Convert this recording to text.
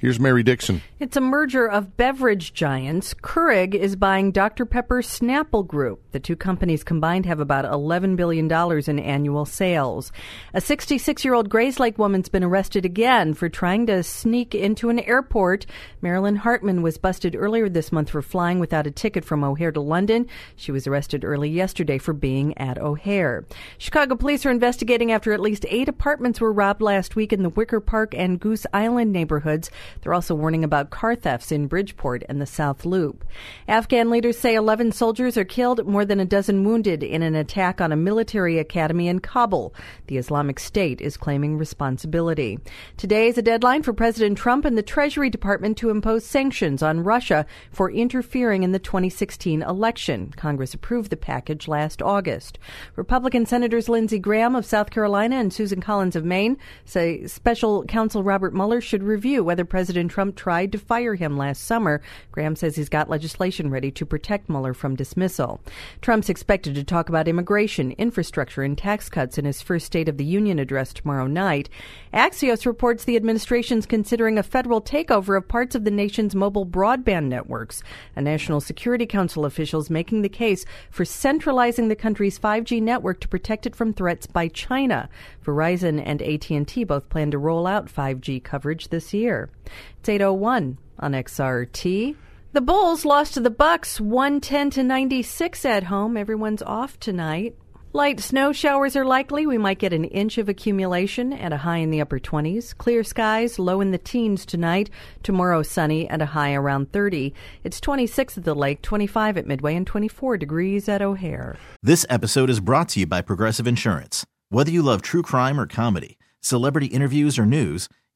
Here's Mary Dixon. It's a merger of beverage giants. Keurig is buying Dr. Pepper Snapple Group. The two companies combined have about $11 billion in annual sales. A 66 year old Grayslake woman's been arrested again for trying to sneak into an airport. Marilyn Hartman was busted earlier this month for flying without a ticket from O'Hare to London. She was arrested early yesterday for being at O'Hare. Chicago police are investigating after at least eight apartments were robbed last week in the Wicker Park and Goose Island neighborhoods. They're also warning about car thefts in Bridgeport and the South Loop. Afghan leaders say 11 soldiers are killed, more than a dozen wounded in an attack on a military academy in Kabul. The Islamic State is claiming responsibility. Today is a deadline for President Trump and the Treasury Department to impose sanctions on Russia for interfering in the 2016 election. Congress approved the package last August. Republican Senators Lindsey Graham of South Carolina and Susan Collins of Maine say special counsel Robert Mueller should review whether President Trump tried to fire him last summer. Graham says he's got legislation ready to protect Mueller from dismissal. Trump's expected to talk about immigration, infrastructure, and tax cuts in his first State of the Union address tomorrow night. Axios reports the administration's considering a federal takeover of parts of the nation's mobile broadband networks. A National Security Council official is making the case for centralizing the country's 5G network to protect it from threats by China. Verizon and AT&T both plan to roll out 5G coverage this year. It's 801 on XRT. The Bulls lost to the Bucks 110 to 96 at home. Everyone's off tonight. Light snow showers are likely. We might get an inch of accumulation at a high in the upper 20s. Clear skies, low in the teens tonight. Tomorrow sunny and a high around 30. It's 26 at the lake, 25 at Midway, and 24 degrees at O'Hare. This episode is brought to you by Progressive Insurance. Whether you love true crime or comedy, celebrity interviews or news,